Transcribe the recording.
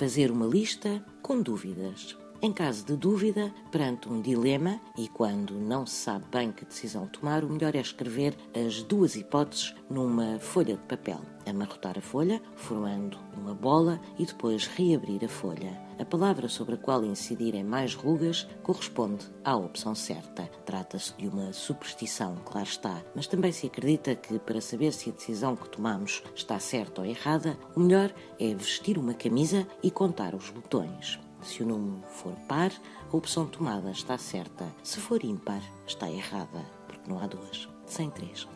fazer uma lista com dúvidas. Em caso de dúvida, perante um dilema e quando não se sabe bem que decisão tomar, o melhor é escrever as duas hipóteses numa folha de papel. Amarrotar a folha, formando uma bola e depois reabrir a folha. A palavra sobre a qual incidirem mais rugas corresponde à opção certa. Trata-se de uma superstição, claro está, mas também se acredita que para saber se a decisão que tomamos está certa ou errada, o melhor é vestir uma camisa e contar os botões. Se o número for par, a opção tomada está certa. Se for ímpar, está errada, porque não há duas, sem três.